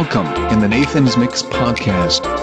Welcome in the Nathan's Mix podcast.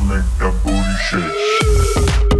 Make that booty shake.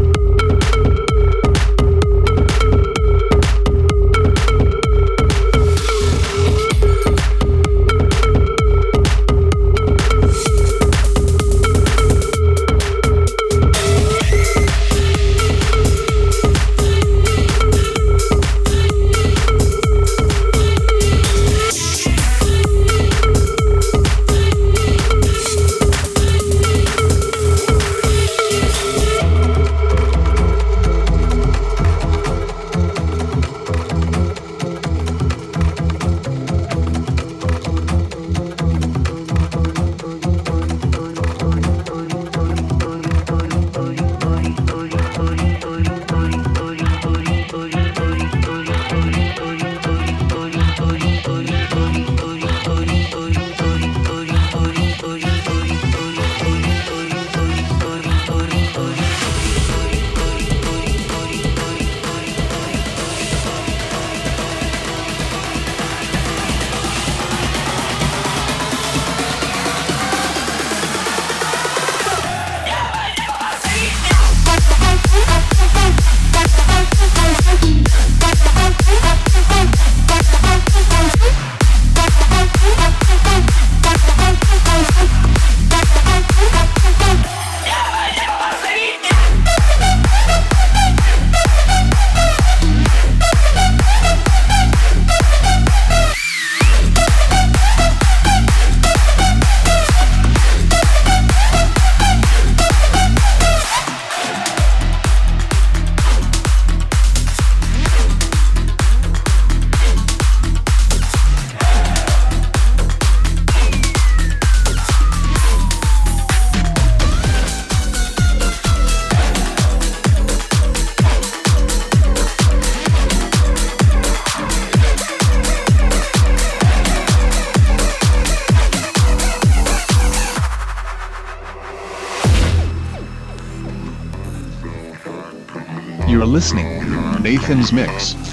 Listening Nathan's Mix.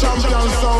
Champion sound.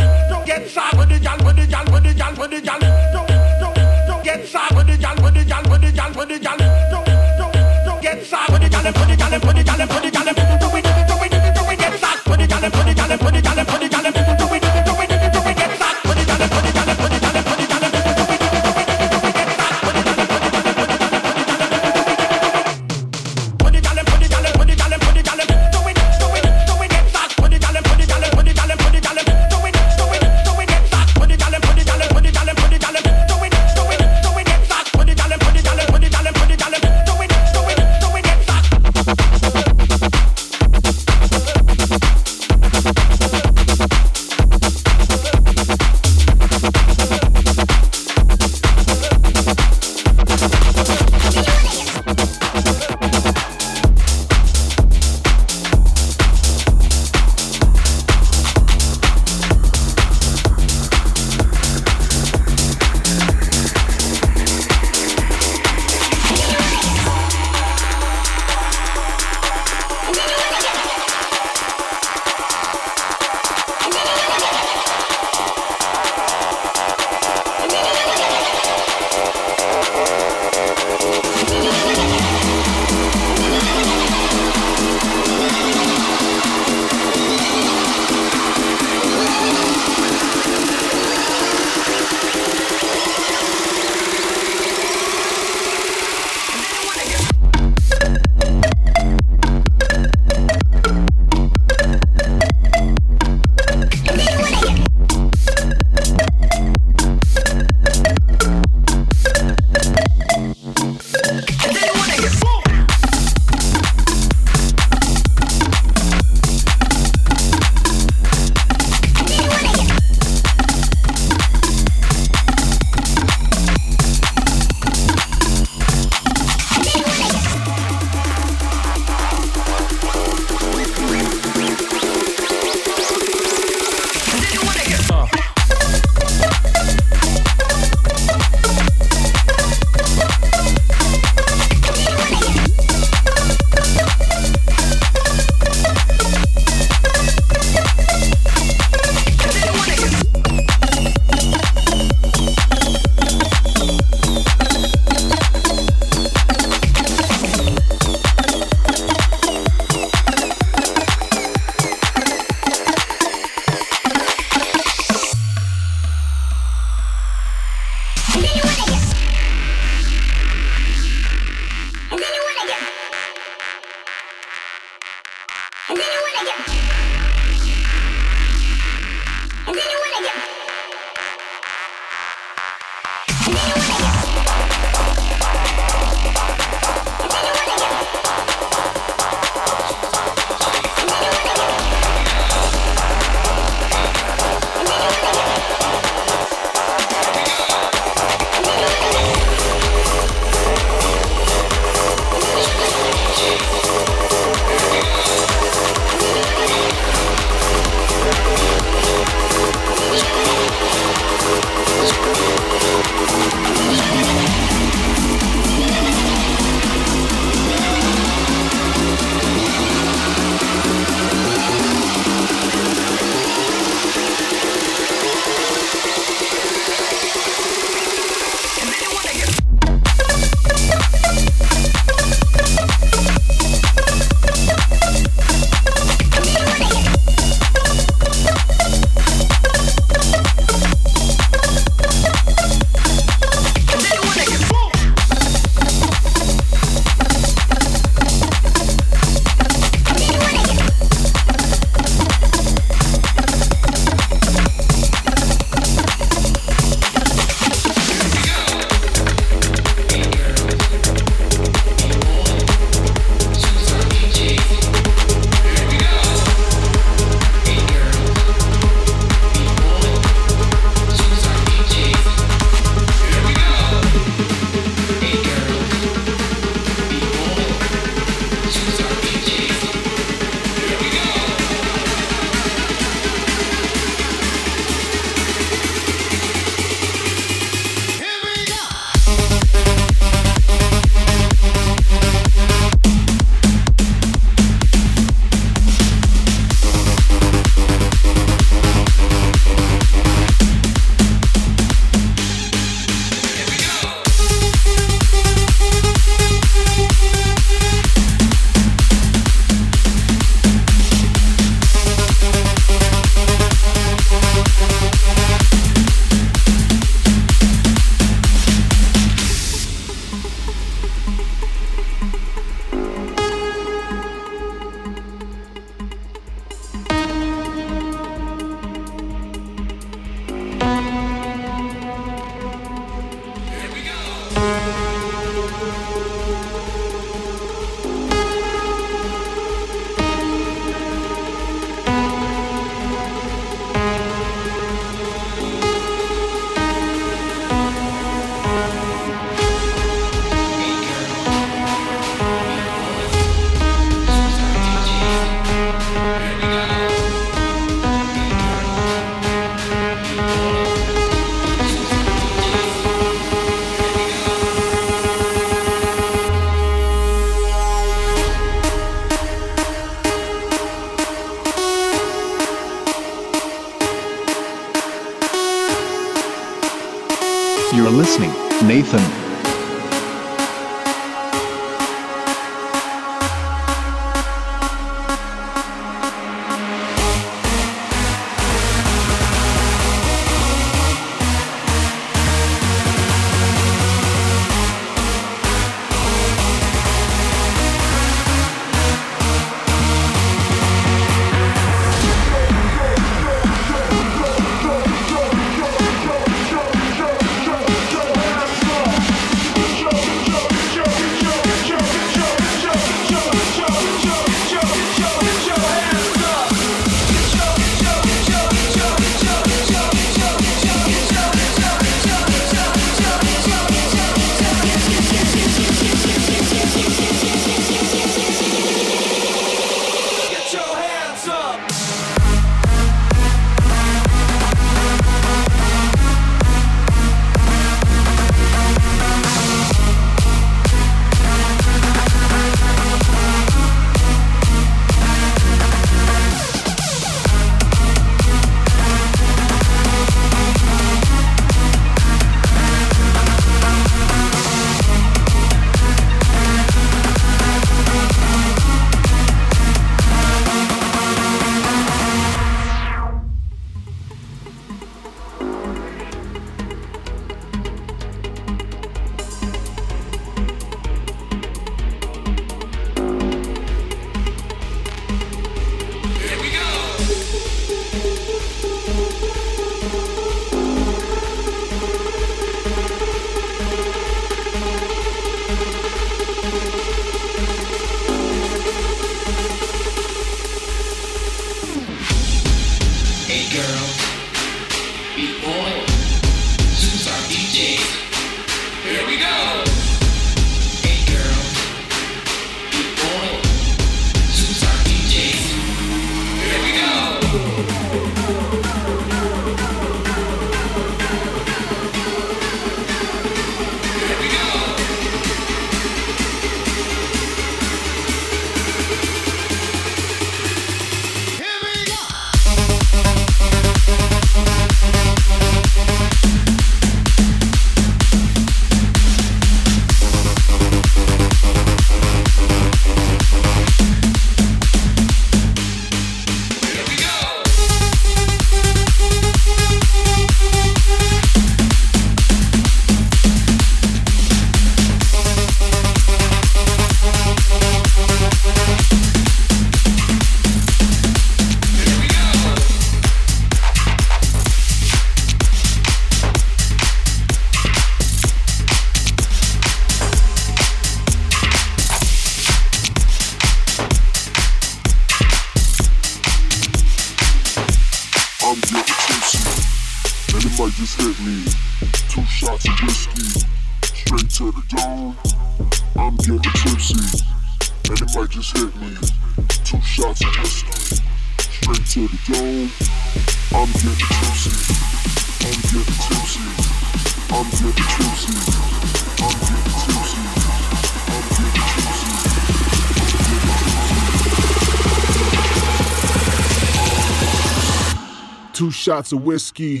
shots of whiskey.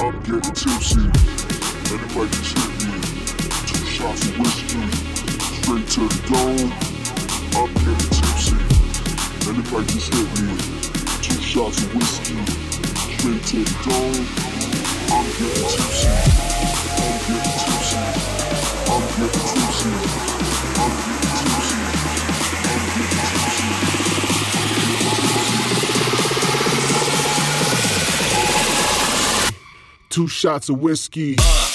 I'm getting tipsy. Anybody can hit me? Two shots of whiskey, straight to the dome. I'm getting tipsy. Anybody can hit me? Two shots of whiskey, straight to the dome. I'm getting tipsy. I'm getting tipsy. I'm getting tipsy. I'm getting tipsy. Two shots of whiskey. You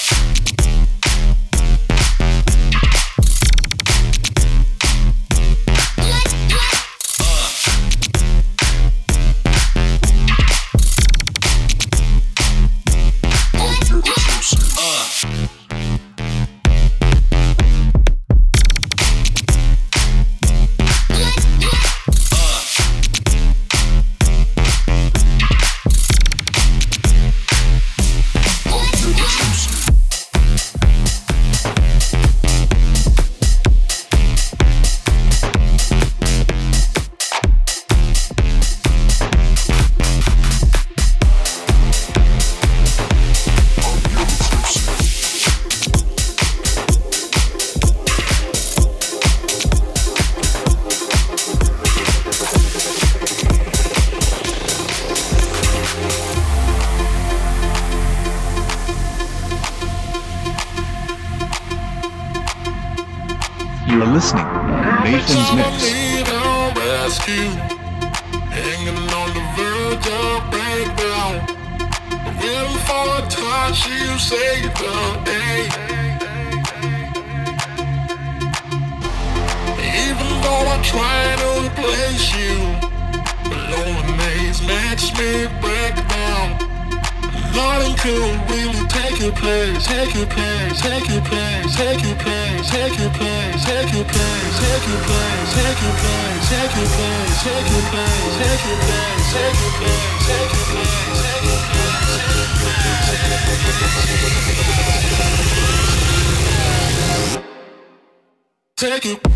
me break down. Nothing could really take your place, take your place, take your place, take your place, take your place, take your place, take your place, take your place, take your place, take your place, take your place, take your place, take your place, take your place, take your place. Take it.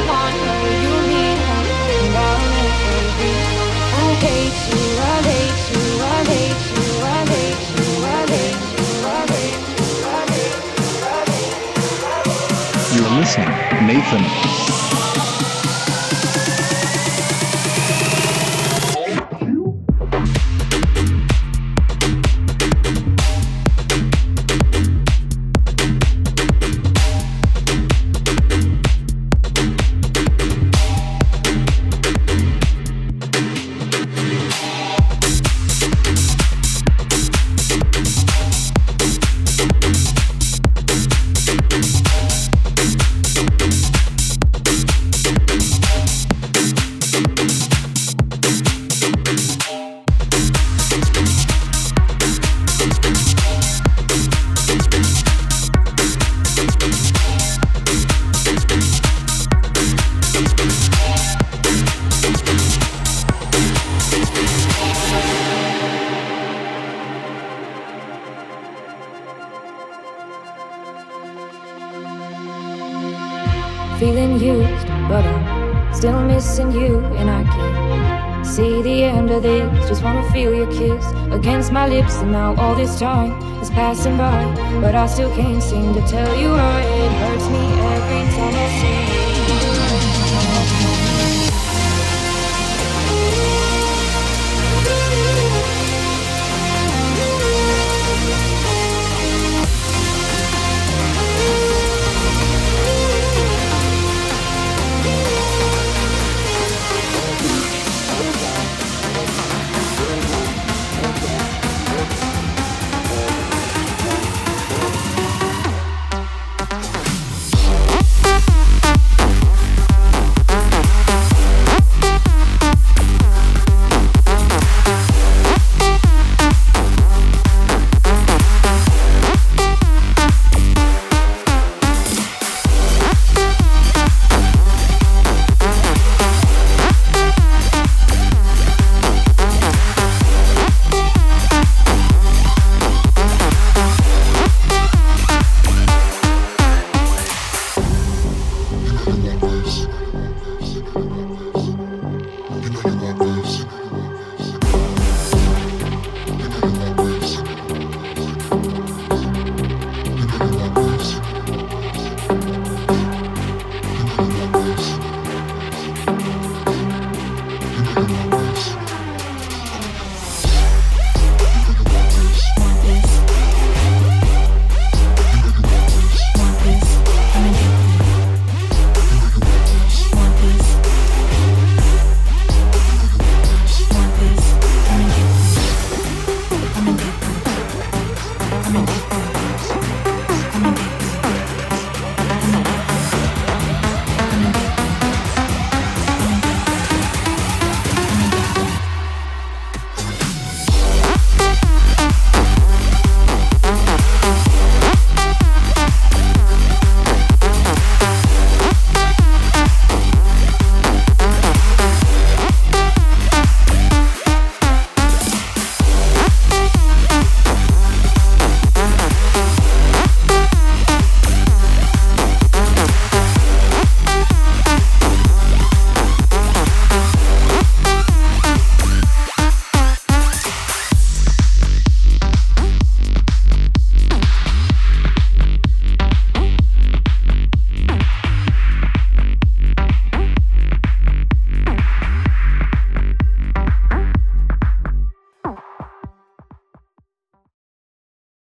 listening. Nathan. Lips, and now all this time is passing by, but I still can't seem to tell you why it hurts me every time I see you.